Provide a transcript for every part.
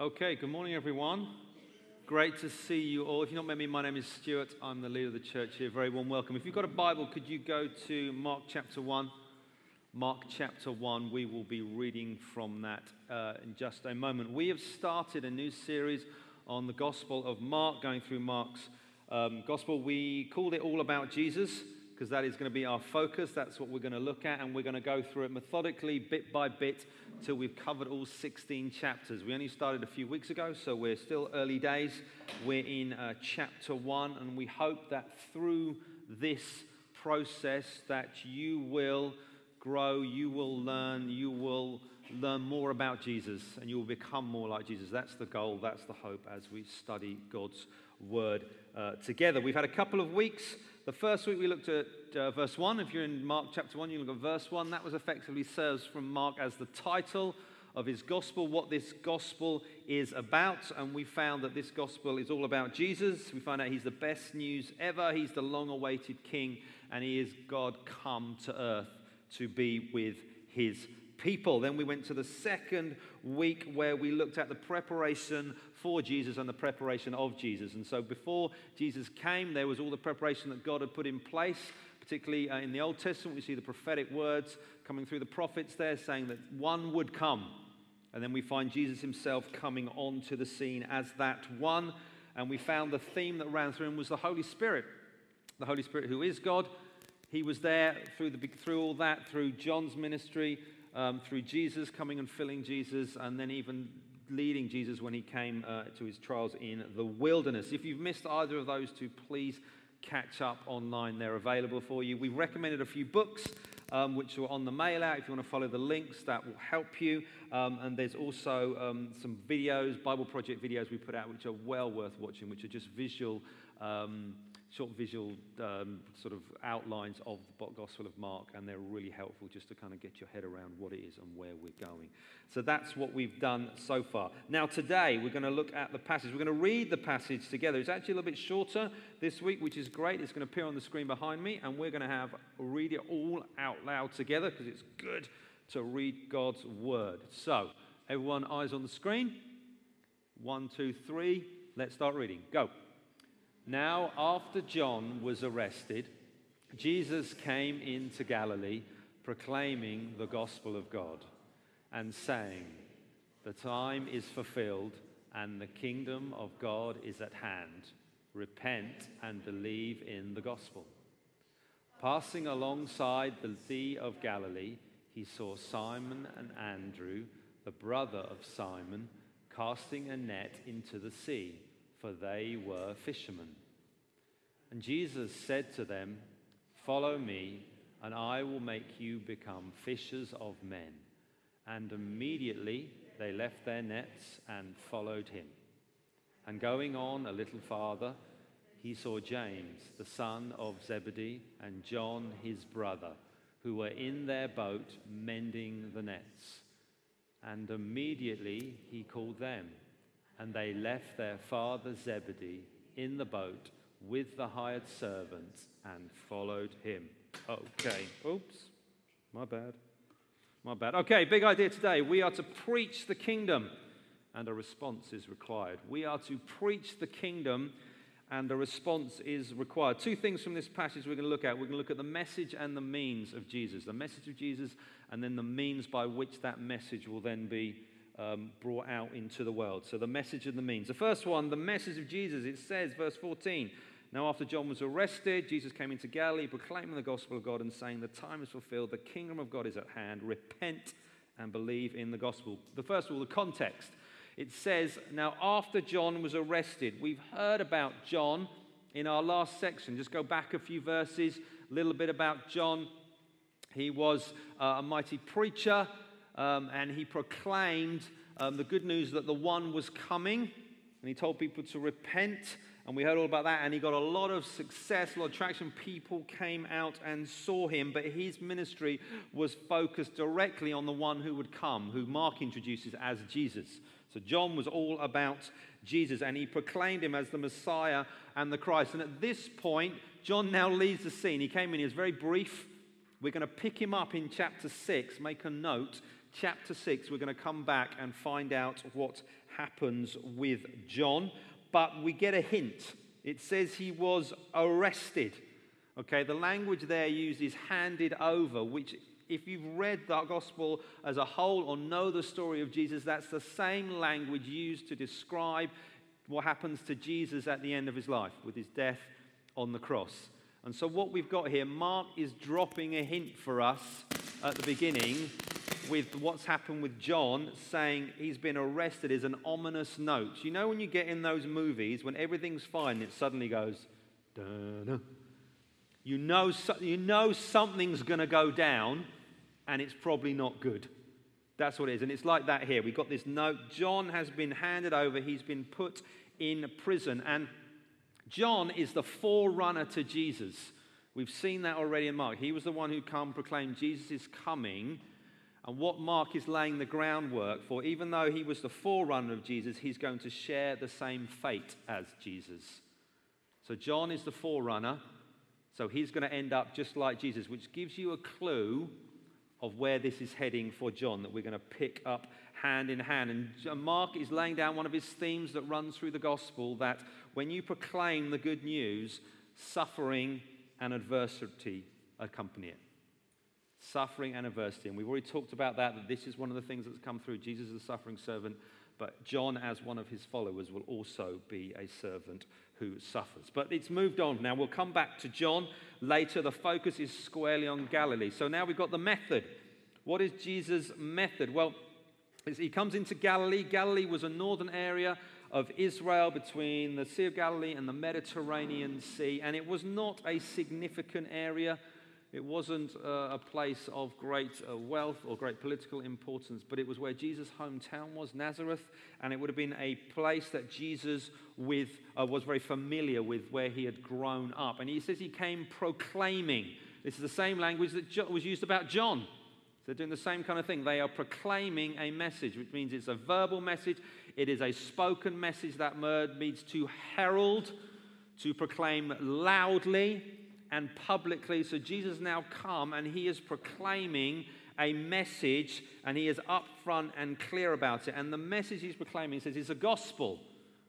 Okay, good morning, everyone. Great to see you all. If you've not met me, my name is Stuart. I'm the leader of the church here. Very warm welcome. If you've got a Bible, could you go to Mark chapter 1? Mark chapter 1, we will be reading from that uh, in just a moment. We have started a new series on the Gospel of Mark, going through Mark's um, Gospel. We called it All About Jesus because that is going to be our focus. That's what we're going to look at, and we're going to go through it methodically, bit by bit, till we've covered all 16 chapters. We only started a few weeks ago, so we're still early days. We're in uh, chapter one, and we hope that through this process that you will grow, you will learn, you will learn more about Jesus, and you will become more like Jesus. That's the goal, that's the hope as we study God's word uh, together. We've had a couple of weeks the first week we looked at uh, verse 1. If you're in Mark chapter 1, you look at verse 1. That was effectively serves from Mark as the title of his gospel, what this gospel is about. And we found that this gospel is all about Jesus. We find out he's the best news ever. He's the long awaited king, and he is God come to earth to be with his people. Then we went to the second week where we looked at the preparation for Jesus and the preparation of Jesus. And so before Jesus came, there was all the preparation that God had put in place. Particularly uh, in the Old Testament, we see the prophetic words coming through the prophets there saying that one would come. And then we find Jesus himself coming onto the scene as that one. And we found the theme that ran through him was the Holy Spirit. The Holy Spirit, who is God, he was there through, the, through all that, through John's ministry, um, through Jesus coming and filling Jesus, and then even leading Jesus when he came uh, to his trials in the wilderness. If you've missed either of those two, please catch up online. They're available for you. We've recommended a few books. Um, which are on the mail out. If you want to follow the links, that will help you. Um, and there's also um, some videos, Bible Project videos we put out, which are well worth watching, which are just visual um, short visual um, sort of outlines of the Gospel of Mark, and they're really helpful just to kind of get your head around what it is and where we're going. So that's what we've done so far. Now, today, we're going to look at the passage. We're going to read the passage together. It's actually a little bit shorter this week, which is great. It's going to appear on the screen behind me, and we're going to have read it all out loud together because it's good to read God's word. So, everyone, eyes on the screen. One, two, three. Let's start reading. Go. Now, after John was arrested, Jesus came into Galilee proclaiming the gospel of God and saying, The time is fulfilled and the kingdom of God is at hand. Repent and believe in the gospel. Passing alongside the Sea of Galilee, he saw Simon and Andrew, the brother of Simon, casting a net into the sea for they were fishermen. And Jesus said to them, Follow me, and I will make you become fishers of men. And immediately they left their nets and followed him. And going on a little farther, he saw James, the son of Zebedee, and John, his brother, who were in their boat mending the nets. And immediately he called them and they left their father Zebedee in the boat with the hired servants and followed him. Okay. Oops. My bad. My bad. Okay, big idea today. We are to preach the kingdom, and a response is required. We are to preach the kingdom, and a response is required. Two things from this passage we're going to look at. We're going to look at the message and the means of Jesus. The message of Jesus, and then the means by which that message will then be um, brought out into the world. So, the message and the means. The first one, the message of Jesus, it says, verse 14. Now, after John was arrested, Jesus came into Galilee, proclaiming the gospel of God and saying, The time is fulfilled, the kingdom of God is at hand. Repent and believe in the gospel. The first of all, the context. It says, Now, after John was arrested, we've heard about John in our last section. Just go back a few verses, a little bit about John. He was uh, a mighty preacher um, and he proclaimed um, the good news that the one was coming, and he told people to repent. And we heard all about that, and he got a lot of success, a lot of traction. People came out and saw him, but his ministry was focused directly on the one who would come, who Mark introduces as Jesus. So John was all about Jesus, and he proclaimed him as the Messiah and the Christ. And at this point, John now leaves the scene. He came in, he was very brief. We're going to pick him up in chapter 6, make a note chapter 6, we're going to come back and find out what happens with John. But we get a hint. It says he was arrested. Okay, the language there used is handed over, which, if you've read the gospel as a whole or know the story of Jesus, that's the same language used to describe what happens to Jesus at the end of his life with his death on the cross. And so, what we've got here, Mark is dropping a hint for us at the beginning with what's happened with John, saying he's been arrested, is an ominous note. You know, when you get in those movies, when everything's fine, it suddenly goes, you know, you know something's going to go down, and it's probably not good. That's what it is. And it's like that here. We've got this note. John has been handed over, he's been put in prison. And John is the forerunner to Jesus. We've seen that already in Mark. He was the one who come proclaimed Jesus is coming. And what Mark is laying the groundwork for, even though he was the forerunner of Jesus, he's going to share the same fate as Jesus. So John is the forerunner. So he's going to end up just like Jesus, which gives you a clue of where this is heading for John that we're going to pick up hand in hand. And Mark is laying down one of his themes that runs through the gospel that when you proclaim the good news, suffering and adversity accompany it. Suffering and adversity. And we've already talked about that, that this is one of the things that's come through. Jesus is a suffering servant, but John, as one of his followers, will also be a servant who suffers. But it's moved on. Now we'll come back to John later. The focus is squarely on Galilee. So now we've got the method. What is Jesus' method? Well, he comes into Galilee. Galilee was a northern area of Israel between the Sea of Galilee and the Mediterranean Sea, and it was not a significant area. It wasn't uh, a place of great uh, wealth or great political importance, but it was where Jesus' hometown was, Nazareth, and it would have been a place that Jesus with, uh, was very familiar with, where he had grown up. And he says he came proclaiming. This is the same language that was used about John. They're doing the same kind of thing. They are proclaiming a message, which means it's a verbal message, it is a spoken message. That word means to herald, to proclaim loudly and publicly. So Jesus now come and he is proclaiming a message and he is upfront and clear about it. And the message he's proclaiming says it's a gospel.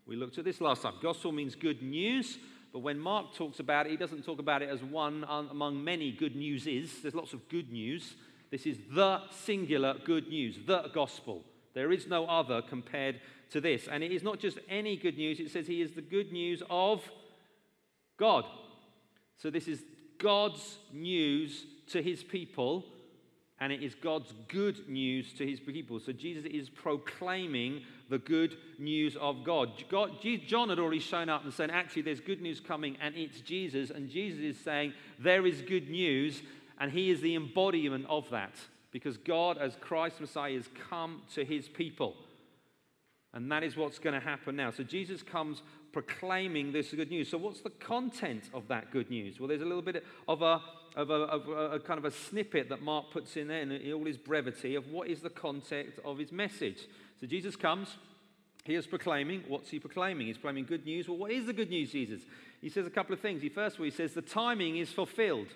We looked at this last time. Gospel means good news, but when Mark talks about it, he doesn't talk about it as one among many good news is. There's lots of good news. This is the singular good news, the gospel. There is no other compared to this. And it is not just any good news, it says he is the good news of God. So this is God's news to his people, and it is God's good news to his people. So Jesus is proclaiming the good news of God. God. John had already shown up and said, actually, there's good news coming, and it's Jesus. And Jesus is saying, there is good news, and he is the embodiment of that. Because God, as Christ Messiah, has come to his people. And that is what's going to happen now. So Jesus comes proclaiming this good news. So, what's the content of that good news? Well, there's a little bit of a, of a, of a, a kind of a snippet that Mark puts in there in all his brevity of what is the content of his message. So, Jesus comes. He is proclaiming. What's he proclaiming? He's proclaiming good news. Well, what is the good news, Jesus? He says a couple of things. He first of all, he says the timing is fulfilled.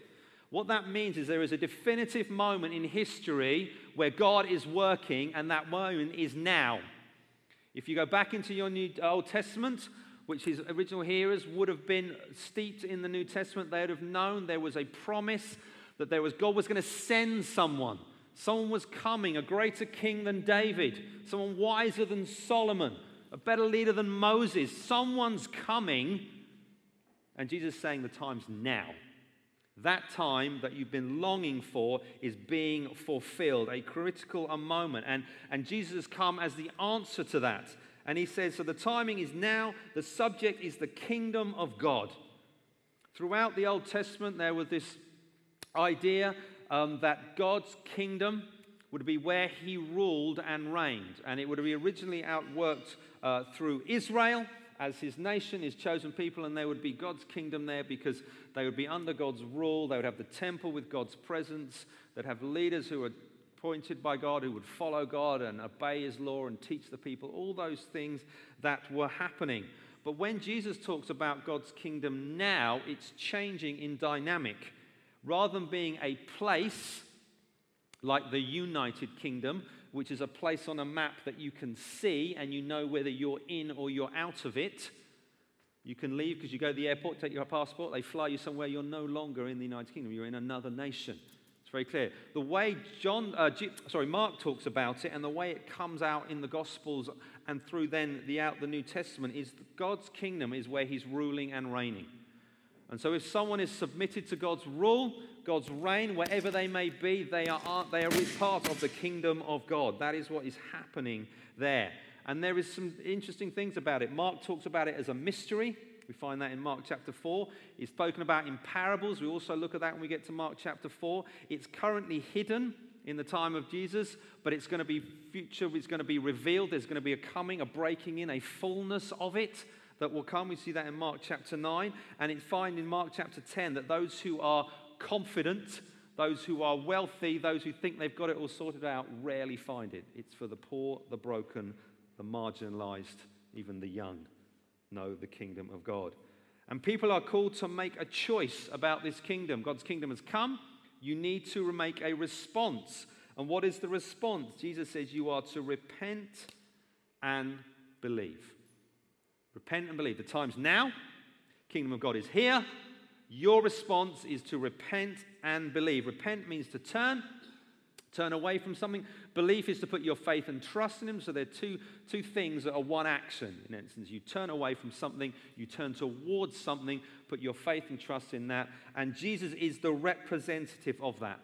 What that means is there is a definitive moment in history where God is working, and that moment is now. If you go back into your New uh, Old Testament, which his original hearers would have been steeped in the New Testament, they would have known there was a promise that there was God was going to send someone. Someone was coming, a greater king than David, someone wiser than Solomon, a better leader than Moses. Someone's coming. And Jesus is saying the time's now. That time that you've been longing for is being fulfilled, a critical moment. And, and Jesus has come as the answer to that. And he says, So the timing is now, the subject is the kingdom of God. Throughout the Old Testament, there was this idea um, that God's kingdom would be where he ruled and reigned. And it would be originally outworked uh, through Israel as his nation, his chosen people, and there would be God's kingdom there because they would be under God's rule. They would have the temple with God's presence. They'd have leaders who were appointed by God, who would follow God and obey his law and teach the people, all those things that were happening. But when Jesus talks about God's kingdom now, it's changing in dynamic. Rather than being a place, like the United Kingdom, which is a place on a map that you can see and you know whether you're in or you're out of it. You can leave because you go to the airport, take your passport, they fly you somewhere, you're no longer in the United Kingdom, you're in another nation. Very clear. The way John, uh, G- sorry, Mark talks about it and the way it comes out in the Gospels and through then the out the New Testament is God's kingdom is where he's ruling and reigning. And so if someone is submitted to God's rule, God's reign, wherever they may be, they are, they are part of the kingdom of God. That is what is happening there. And there is some interesting things about it. Mark talks about it as a mystery. We find that in Mark chapter 4. It's spoken about in parables. We also look at that when we get to Mark chapter 4. It's currently hidden in the time of Jesus, but it's going to be future, it's going to be revealed. There's going to be a coming, a breaking in, a fullness of it that will come. We see that in Mark chapter 9. And it's find in Mark chapter 10 that those who are confident, those who are wealthy, those who think they've got it all sorted out, rarely find it. It's for the poor, the broken, the marginalized, even the young know the kingdom of God. And people are called to make a choice about this kingdom. God's kingdom has come. You need to make a response. And what is the response? Jesus says you are to repent and believe. Repent and believe. The time's now. Kingdom of God is here. Your response is to repent and believe. Repent means to turn, turn away from something. Belief is to put your faith and trust in Him. So there are two, two things that are one action. In instance, you turn away from something, you turn towards something, put your faith and trust in that. And Jesus is the representative of that.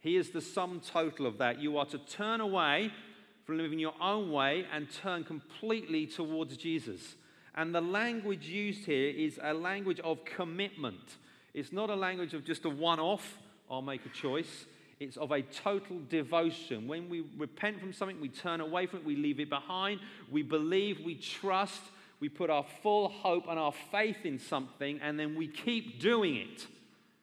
He is the sum total of that. You are to turn away from living your own way and turn completely towards Jesus. And the language used here is a language of commitment. It's not a language of just a one off, I'll make a choice. It's of a total devotion. When we repent from something, we turn away from it, we leave it behind, we believe, we trust, we put our full hope and our faith in something, and then we keep doing it.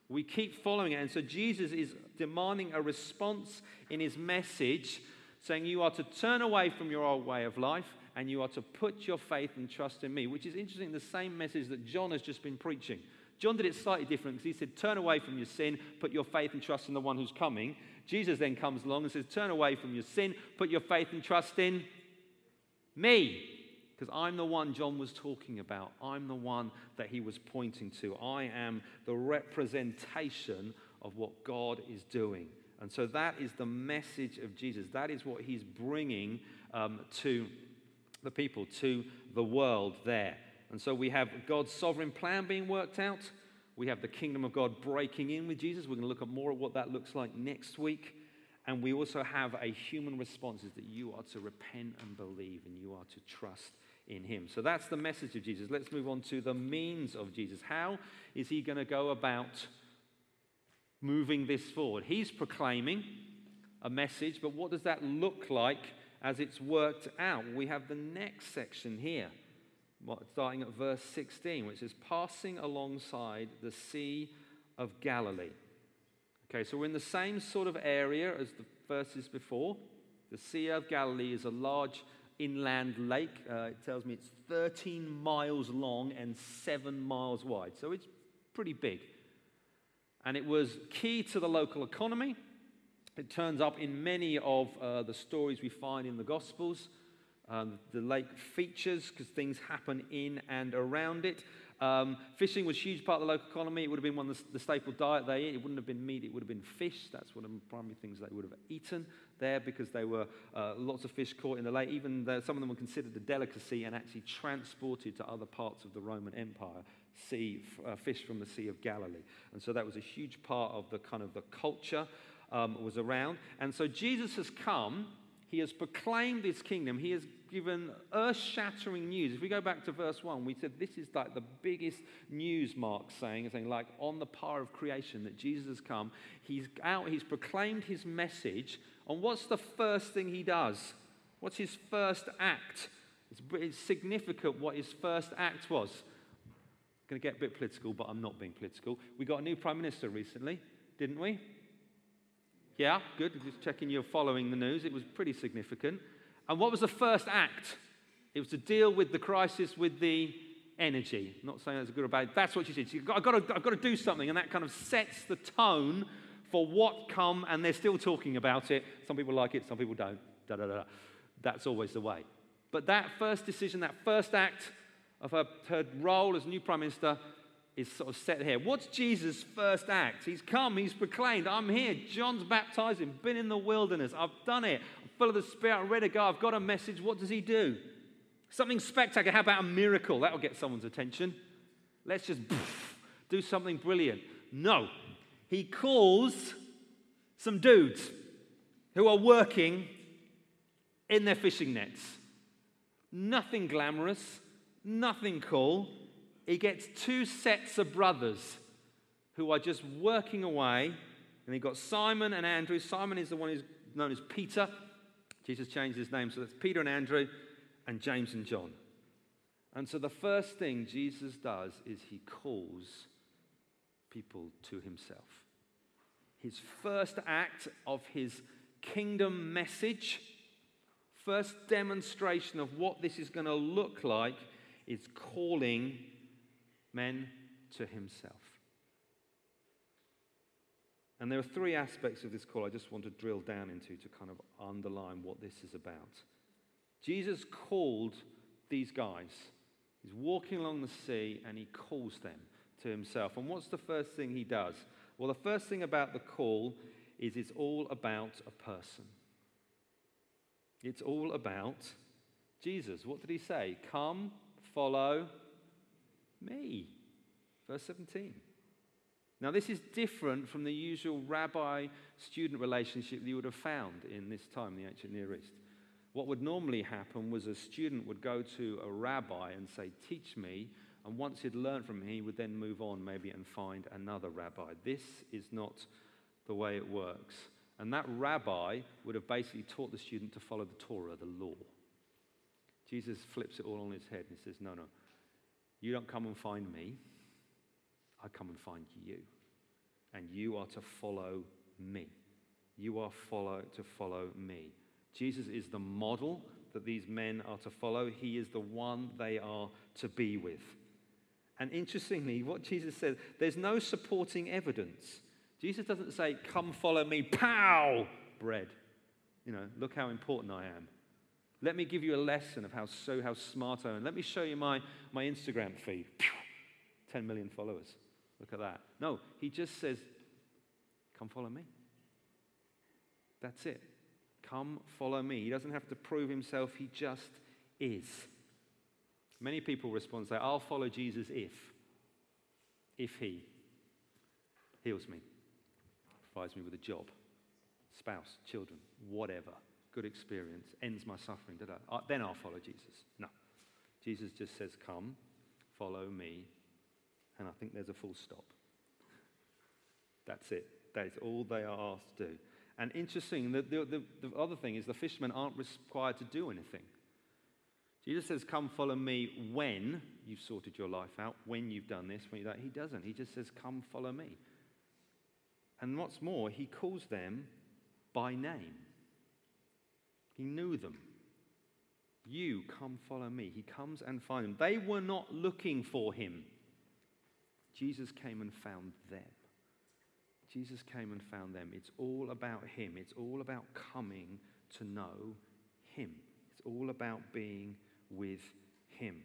We keep following it. And so Jesus is demanding a response in his message, saying, You are to turn away from your old way of life and you are to put your faith and trust in me, which is interesting, the same message that John has just been preaching. John did it slightly different because he said, Turn away from your sin, put your faith and trust in the one who's coming. Jesus then comes along and says, Turn away from your sin, put your faith and trust in me. Because I'm the one John was talking about. I'm the one that he was pointing to. I am the representation of what God is doing. And so that is the message of Jesus. That is what he's bringing um, to the people, to the world there. And so we have God's sovereign plan being worked out. We have the kingdom of God breaking in with Jesus. We're going to look at more of what that looks like next week. And we also have a human response is that you are to repent and believe and you are to trust in him. So that's the message of Jesus. Let's move on to the means of Jesus. How is he going to go about moving this forward? He's proclaiming a message, but what does that look like as it's worked out. We have the next section here, starting at verse 16, which is passing alongside the Sea of Galilee. Okay, so we're in the same sort of area as the verses before. The Sea of Galilee is a large inland lake. Uh, it tells me it's 13 miles long and 7 miles wide. So it's pretty big. And it was key to the local economy. It turns up in many of uh, the stories we find in the Gospels. Um, the lake features because things happen in and around it. Um, fishing was a huge part of the local economy. It would have been one of the, the staple diet they ate. It wouldn't have been meat, it would have been fish. That's one of the primary things they would have eaten there because there were uh, lots of fish caught in the lake. Even the, some of them were considered a delicacy and actually transported to other parts of the Roman Empire. Sea, uh, fish from the Sea of Galilee. And so that was a huge part of the kind of the culture um, was around. And so Jesus has come, he has proclaimed this kingdom, he has given earth shattering news. If we go back to verse 1, we said this is like the biggest news, Mark saying, saying like on the par of creation that Jesus has come. He's out, he's proclaimed his message. And what's the first thing he does? What's his first act? It's, it's significant what his first act was. I'm going to get a bit political, but I'm not being political. We got a new prime minister recently, didn't we? Yeah, good. Just checking you're following the news. It was pretty significant. And what was the first act? It was to deal with the crisis with the energy. I'm not saying that's good or bad. That's what she did. She, I've, got to, I've got to do something. And that kind of sets the tone For what come, and they're still talking about it. Some people like it, some people don't. Da, da, da. That's always the way. But that first decision, that first act of her, her role as new prime minister is sort of set here. What's Jesus' first act? He's come, he's proclaimed, I'm here. John's baptizing, been in the wilderness, I've done it. Full of the Spirit, ready to go, I've got a message. What does he do? Something spectacular. How about a miracle? That'll get someone's attention. Let's just do something brilliant. No. He calls some dudes who are working in their fishing nets. Nothing glamorous, nothing cool. He gets two sets of brothers who are just working away. And he got Simon and Andrew. Simon is the one who's known as Peter. Jesus changed his name, so that's Peter and Andrew and James and John. And so the first thing Jesus does is he calls people to himself. His first act of his kingdom message, first demonstration of what this is going to look like, is calling men to himself. And there are three aspects of this call I just want to drill down into to kind of underline what this is about. Jesus called these guys. He's walking along the sea and he calls them to himself. And what's the first thing he does? Well, the first thing about the call is it's all about a person. It's all about Jesus. What did he say? Come, follow me. Verse 17. Now, this is different from the usual rabbi student relationship that you would have found in this time in the ancient Near East. What would normally happen was a student would go to a rabbi and say, Teach me. And once he'd learned from him, he would then move on maybe and find another rabbi. This is not the way it works. And that rabbi would have basically taught the student to follow the Torah, the law. Jesus flips it all on his head and he says, No, no, you don't come and find me. I come and find you. And you are to follow me. You are follow, to follow me. Jesus is the model that these men are to follow. He is the one they are to be with. And interestingly, what Jesus says, there's no supporting evidence. Jesus doesn't say, Come follow me, pow, bread. You know, look how important I am. Let me give you a lesson of how so how smart I am. Let me show you my, my Instagram feed. 10 million followers. Look at that. No, he just says, Come follow me. That's it. Come follow me. He doesn't have to prove himself, he just is. Many people respond say, I'll follow Jesus if, if he heals me, provides me with a job, spouse, children, whatever, good experience, ends my suffering, uh, then I'll follow Jesus. No. Jesus just says, Come, follow me, and I think there's a full stop. That's it. That is all they are asked to do. And interesting, the, the, the, the other thing is the fishermen aren't required to do anything. Jesus says, Come follow me when you've sorted your life out, when you've done this, when you that. He doesn't. He just says, Come follow me. And what's more, he calls them by name. He knew them. You come follow me. He comes and finds them. They were not looking for him. Jesus came and found them. Jesus came and found them. It's all about him. It's all about coming to know him. It's all about being with him.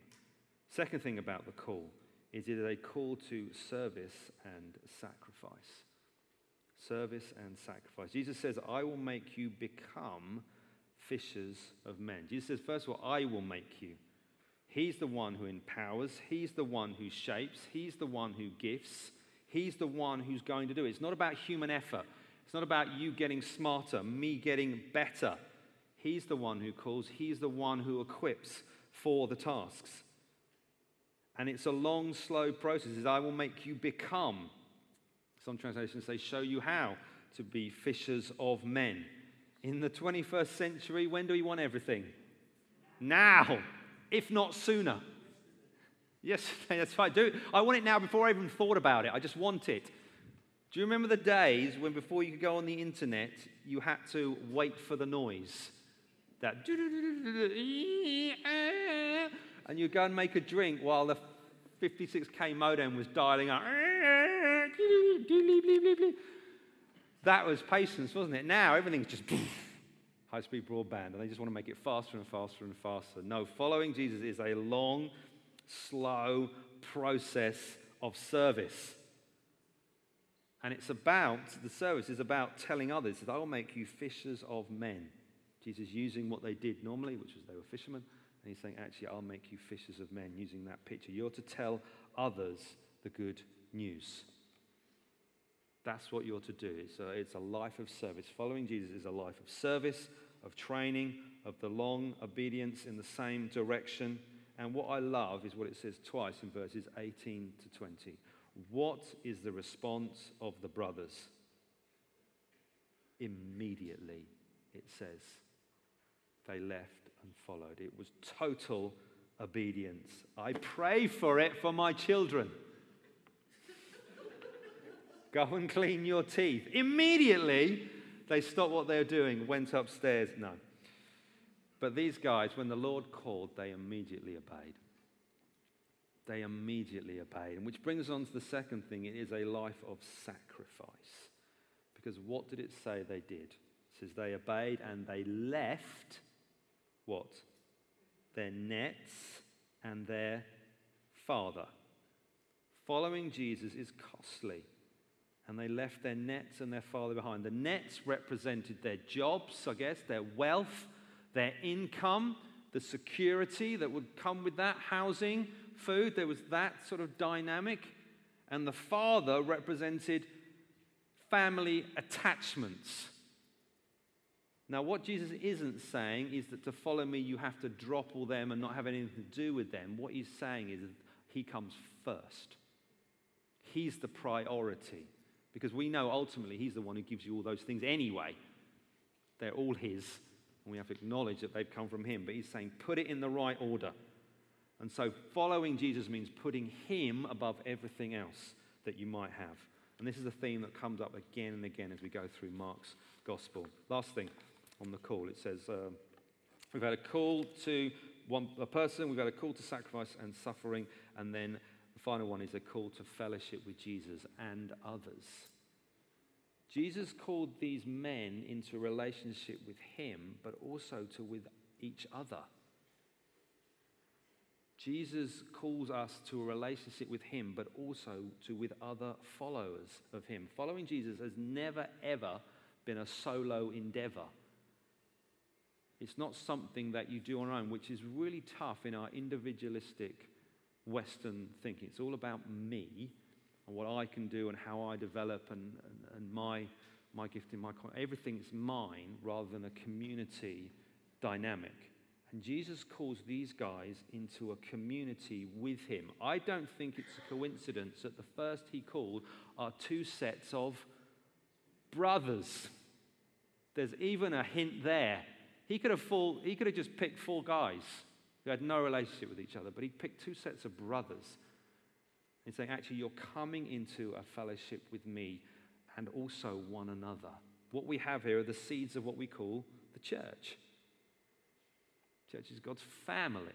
Second thing about the call is it is a call to service and sacrifice. Service and sacrifice. Jesus says, I will make you become fishers of men. Jesus says, first of all, I will make you. He's the one who empowers, He's the one who shapes, He's the one who gifts, He's the one who's going to do it. It's not about human effort, it's not about you getting smarter, me getting better. He's the one who calls, He's the one who equips for the tasks. And it's a long, slow process. It's, I will make you become. Some translations say, show you how to be fishers of men. In the 21st century, when do we want everything? Now, if not sooner. Yes, that's right. Do, I want it now before I even thought about it. I just want it. Do you remember the days when before you could go on the internet, you had to wait for the noise? That and you go and make a drink while the 56k modem was dialing up. That was patience, wasn't it? Now everything's just high speed broadband, and they just want to make it faster and faster and faster. No, following Jesus is a long, slow process of service. And it's about, the service is about telling others that I will make you fishers of men. Jesus using what they did normally, which was they were fishermen, and he's saying, actually, I'll make you fishers of men using that picture. You're to tell others the good news. That's what you're to do. A, it's a life of service. Following Jesus is a life of service, of training, of the long obedience in the same direction. And what I love is what it says twice in verses 18 to 20. What is the response of the brothers? Immediately, it says, they left and followed. It was total obedience. I pray for it for my children. Go and clean your teeth. Immediately, they stopped what they were doing, went upstairs. No. But these guys, when the Lord called, they immediately obeyed. They immediately obeyed. And which brings us on to the second thing it is a life of sacrifice. Because what did it say they did? It says they obeyed and they left what? Their nets and their father. Following Jesus is costly. And they left their nets and their father behind. The nets represented their jobs, I guess, their wealth, their income, the security that would come with that, housing, food. There was that sort of dynamic. And the father represented family attachments. Now, what Jesus isn't saying is that to follow me, you have to drop all them and not have anything to do with them. What he's saying is he comes first. He's the priority. Because we know ultimately he's the one who gives you all those things anyway. They're all his. And we have to acknowledge that they've come from him. But he's saying, put it in the right order. And so following Jesus means putting him above everything else that you might have. And this is a theme that comes up again and again as we go through Mark's gospel. Last thing on the call it says, uh, we've had a call to one, a person, we've had a call to sacrifice and suffering, and then the final one is a call to fellowship with Jesus and others. Jesus called these men into relationship with him, but also to with each other. Jesus calls us to a relationship with him, but also to with other followers of him. Following Jesus has never, ever been a solo endeavor. It's not something that you do on your own, which is really tough in our individualistic Western thinking. It's all about me and what I can do and how I develop and, and, and my, gift in my gifting, my everything's mine rather than a community dynamic. And Jesus calls these guys into a community with him. I don't think it's a coincidence that the first he called are two sets of brothers. There's even a hint there. He could have, full, he could have just picked four guys who had no relationship with each other, but he picked two sets of brothers. He's saying, actually, you're coming into a fellowship with me and also one another. What we have here are the seeds of what we call the church. Church is God's family,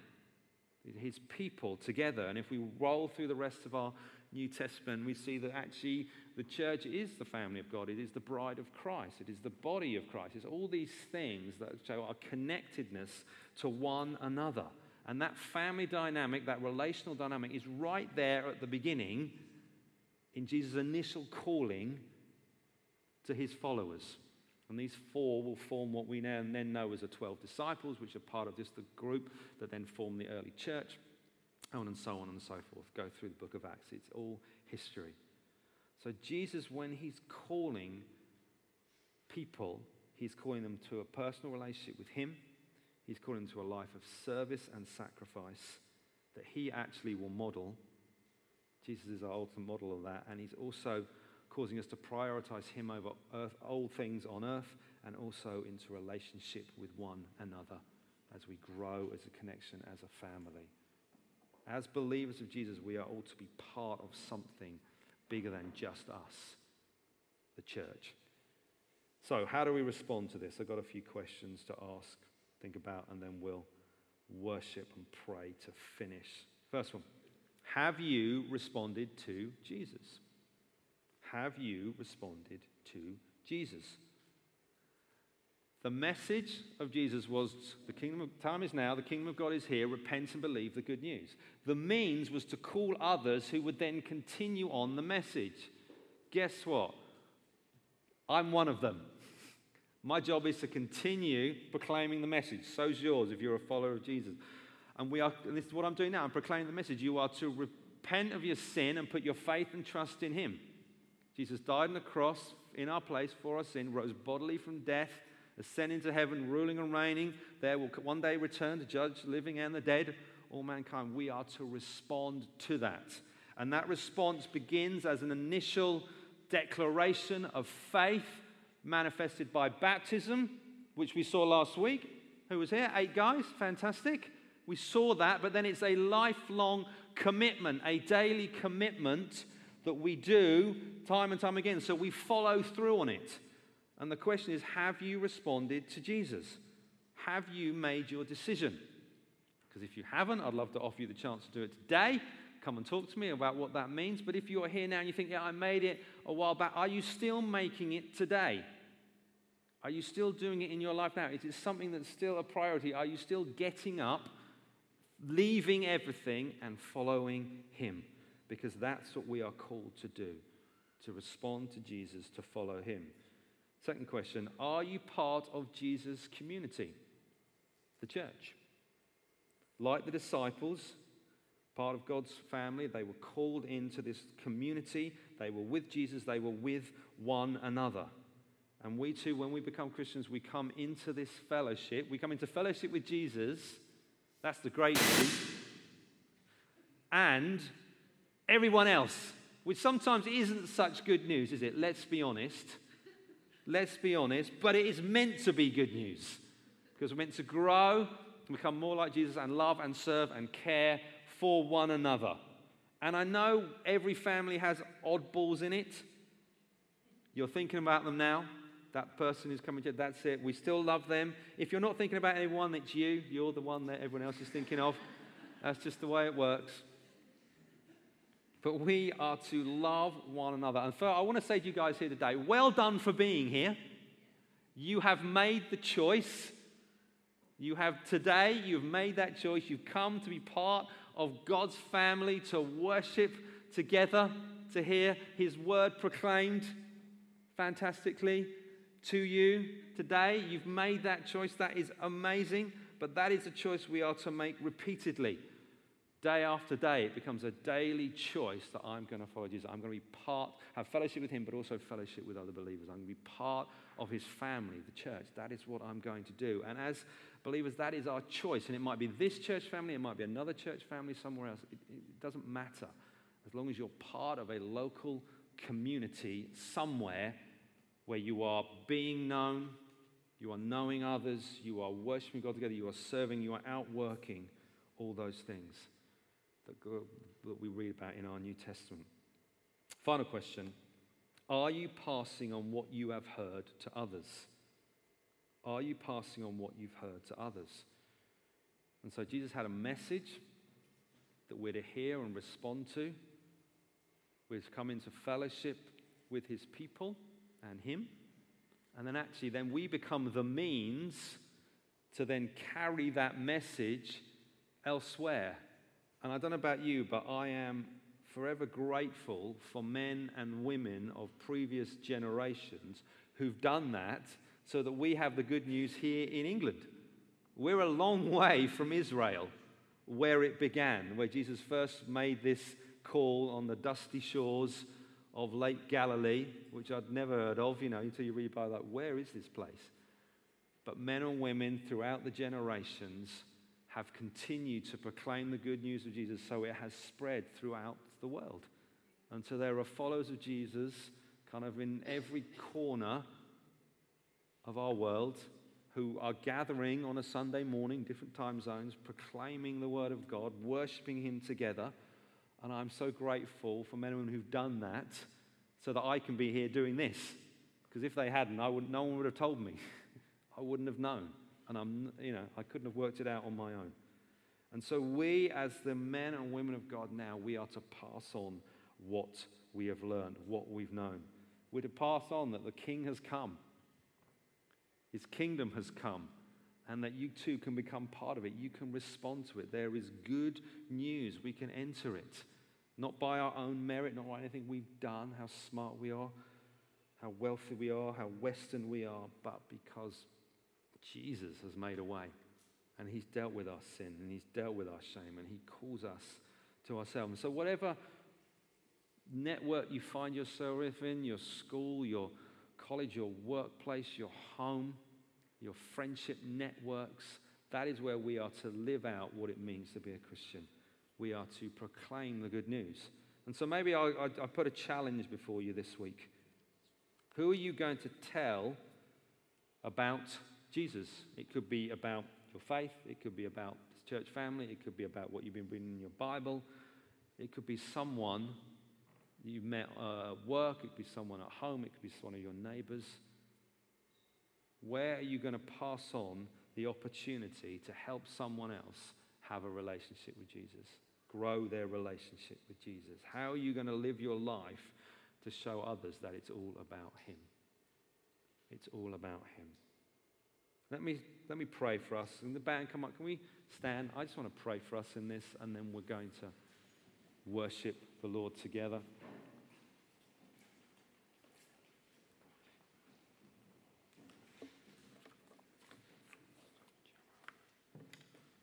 his people together. And if we roll through the rest of our New Testament, we see that actually the church is the family of God. It is the bride of Christ. It is the body of Christ. It's all these things that show our connectedness to one another. And that family dynamic, that relational dynamic, is right there at the beginning in Jesus' initial calling to his followers. And these four will form what we now and then know as the 12 disciples, which are part of just the group that then form the early church on and so on and so forth. Go through the book of Acts. It's all history. So, Jesus, when he's calling people, he's calling them to a personal relationship with him. He's calling to a life of service and sacrifice that he actually will model. Jesus is our ultimate model of that. And he's also causing us to prioritize him over earth, all things on earth and also into relationship with one another as we grow as a connection, as a family. As believers of Jesus, we are all to be part of something bigger than just us, the church. So, how do we respond to this? I've got a few questions to ask, think about, and then we'll worship and pray to finish. First one Have you responded to Jesus? Have you responded to Jesus. The message of Jesus was the kingdom of time is now, the kingdom of God is here, repent and believe the good news. The means was to call others who would then continue on the message. Guess what? I'm one of them. My job is to continue proclaiming the message. So's yours if you're a follower of Jesus. And we are, and this is what I'm doing now. I'm proclaiming the message. You are to repent of your sin and put your faith and trust in Him. Jesus died on the cross in our place for our sin, rose bodily from death ascending to heaven, ruling and reigning. There will one day return to judge the living and the dead, all mankind. We are to respond to that. And that response begins as an initial declaration of faith manifested by baptism, which we saw last week. Who was here? Eight guys. Fantastic. We saw that, but then it's a lifelong commitment, a daily commitment that we do time and time again. So we follow through on it. And the question is have you responded to Jesus? Have you made your decision? Because if you haven't, I'd love to offer you the chance to do it today. Come and talk to me about what that means. But if you're here now and you think, yeah, I made it a while back, are you still making it today? Are you still doing it in your life now? Is it something that's still a priority? Are you still getting up, leaving everything, and following Him? Because that's what we are called to do to respond to Jesus, to follow Him. Second question Are you part of Jesus' community, the church? Like the disciples, part of God's family, they were called into this community. They were with Jesus, they were with one another. And we too, when we become Christians, we come into this fellowship. We come into fellowship with Jesus. That's the great news. And everyone else, which sometimes isn't such good news, is it? Let's be honest let's be honest, but it is meant to be good news because we're meant to grow become more like Jesus and love and serve and care for one another. And I know every family has oddballs in it. You're thinking about them now. That person who's coming to that's it. We still love them. If you're not thinking about anyone, it's you. You're the one that everyone else is thinking of. That's just the way it works. But we are to love one another. And I want to say to you guys here today well done for being here. You have made the choice. You have today, you've made that choice. You've come to be part of God's family, to worship together, to hear His word proclaimed fantastically to you today. You've made that choice. That is amazing. But that is a choice we are to make repeatedly. Day after day, it becomes a daily choice that I'm going to follow Jesus. I'm going to be part, have fellowship with him, but also fellowship with other believers. I'm going to be part of his family, the church. That is what I'm going to do. And as believers, that is our choice. And it might be this church family, it might be another church family somewhere else. It, it doesn't matter. As long as you're part of a local community somewhere where you are being known, you are knowing others, you are worshiping God together, you are serving, you are outworking all those things that, that we read about in our New Testament. Final question Are you passing on what you have heard to others? Are you passing on what you've heard to others? And so Jesus had a message that we're to hear and respond to. We're to come into fellowship with his people and him. And then actually, then we become the means to then carry that message elsewhere and I don't know about you, but I am forever grateful for men and women of previous generations who've done that so that we have the good news here in England. We're a long way from Israel, where it began, where Jesus first made this call on the dusty shores of Lake Galilee, which I'd never heard of, you know, until you read about that. Where is this place? But men and women throughout the generations have continued to proclaim the good news of Jesus so it has spread throughout the world. And so there are followers of Jesus kind of in every corner of our world who are gathering on a Sunday morning, different time zones, proclaiming the Word of God, worshiping Him together. And I'm so grateful for men and women who've done that so that I can be here doing this. Because if they hadn't, I would, no one would have told me. I wouldn't have known and I'm, you know, I couldn't have worked it out on my own. And so we, as the men and women of God now, we are to pass on what we have learned, what we've known. We're to pass on that the King has come, His kingdom has come, and that you too can become part of it. You can respond to it. There is good news. We can enter it, not by our own merit, not by anything we've done, how smart we are, how wealthy we are, how Western we are, but because Jesus has made a way. And he's dealt with our sin and he's dealt with our shame and he calls us to ourselves. So, whatever network you find yourself in, your school, your college, your workplace, your home, your friendship networks, that is where we are to live out what it means to be a Christian. We are to proclaim the good news. And so maybe I, I, I put a challenge before you this week. Who are you going to tell about Jesus? It could be about your faith, it could be about church family, it could be about what you've been reading in your Bible, it could be someone you've met at uh, work, it could be someone at home, it could be one of your neighbors. Where are you going to pass on the opportunity to help someone else have a relationship with Jesus? Grow their relationship with Jesus? How are you going to live your life to show others that it's all about Him? It's all about Him. Let me, let me pray for us. And the band, come up. Can we stand? I just want to pray for us in this, and then we're going to worship the Lord together.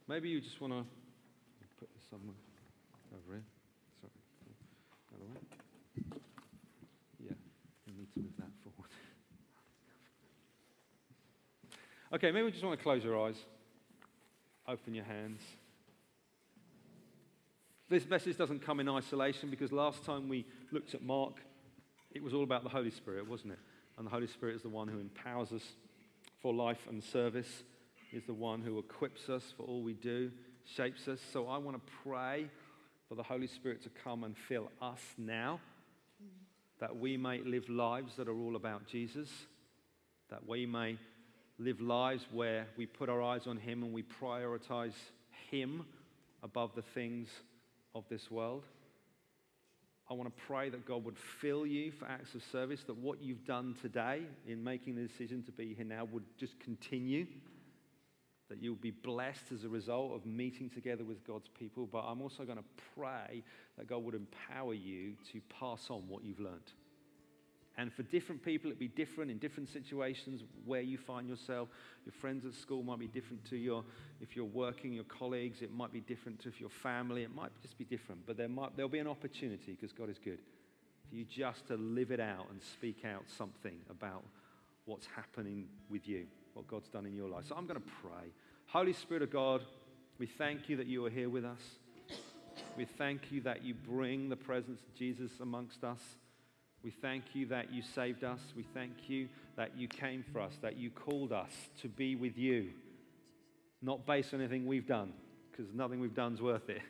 Maybe you just want to put this somewhere over here. Sorry. Out of way. Yeah, we need to move that forward. okay, maybe we just want to close your eyes, open your hands. This message doesn't come in isolation because last time we looked at Mark, it was all about the Holy Spirit, wasn't it? And the Holy Spirit is the one who empowers us for life and service is the one who equips us for all we do, shapes us. So I want to pray for the Holy Spirit to come and fill us now, that we may live lives that are all about Jesus, that we may live lives where we put our eyes on Him and we prioritize Him above the things of this world. I want to pray that God would fill you for acts of service, that what you've done today in making the decision to be here now would just continue that you'll be blessed as a result of meeting together with God's people. But I'm also going to pray that God would empower you to pass on what you've learned. And for different people, it'd be different in different situations where you find yourself. Your friends at school might be different to your, if you're working, your colleagues, it might be different to if your family. It might just be different. But there might, there'll be an opportunity, because God is good, for you just to live it out and speak out something about what's happening with you what God's done in your life. So I'm going to pray. Holy Spirit of God, we thank you that you are here with us. We thank you that you bring the presence of Jesus amongst us. We thank you that you saved us. We thank you that you came for us, that you called us to be with you, not based on anything we've done, because nothing we've done is worth it.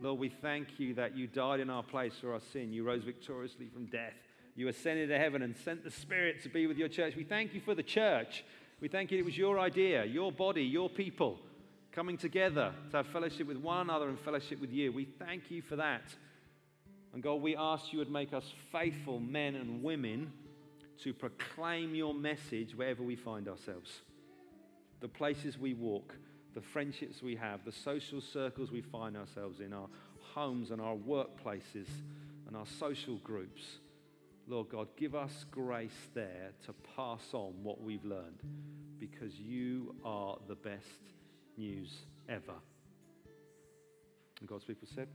Lord, we thank you that you died in our place for our sin. You rose victoriously from death. You ascended to heaven and sent the Spirit to be with your church. We thank you for the church we thank you it was your idea, your body, your people coming together to have fellowship with one another and fellowship with you. We thank you for that. And God, we ask you would make us faithful men and women to proclaim your message wherever we find ourselves. The places we walk, the friendships we have, the social circles we find ourselves in, our homes and our workplaces and our social groups. Lord God, give us grace there to pass on what we've learned because you are the best news ever. And God's people said,